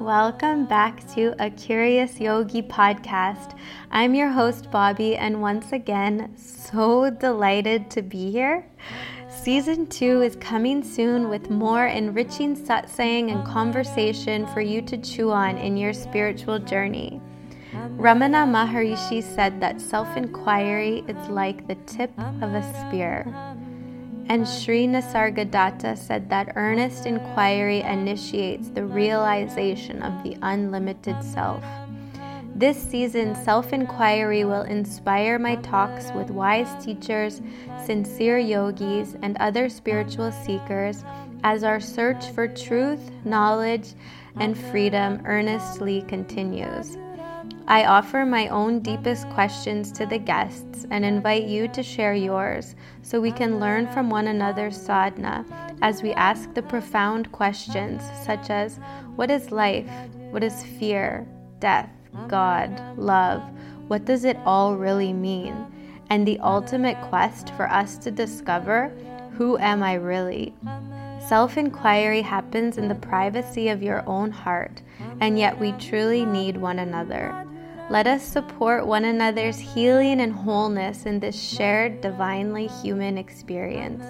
Welcome back to a Curious Yogi podcast. I'm your host, Bobbi, and once again, so delighted to be here. Season 2 is coming soon with more enriching satsang and conversation for you to chew on in your spiritual journey. Ramana Maharishi said that self inquiry is like the tip of a spear. And Sri Nisargadatta said that earnest inquiry initiates the realization of the unlimited self. This season, self inquiry will inspire my talks with wise teachers, sincere yogis, and other spiritual seekers as our search for truth, knowledge, and freedom earnestly continues. I offer my own deepest questions to the guests and invite you to share yours so we can learn from one another's sadhana as we ask the profound questions such as what is life? What is fear, death, God, love? What does it all really mean? And the ultimate quest for us to discover who am I really? Self inquiry happens in the privacy of your own heart, and yet we truly need one another. Let us support one another's healing and wholeness in this shared divinely human experience.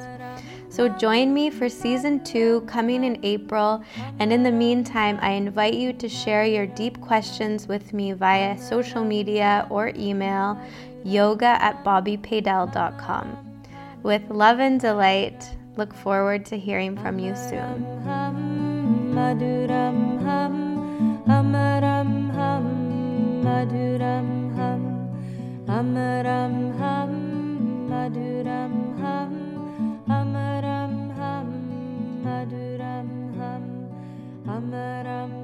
So join me for season two coming in April. And in the meantime, I invite you to share your deep questions with me via social media or email yoga at bobbipaidel.com. With love and delight, look forward to hearing from you soon. Ham Ram Ham Maduram Ham Ham Ram Ham Maduram Ham Ham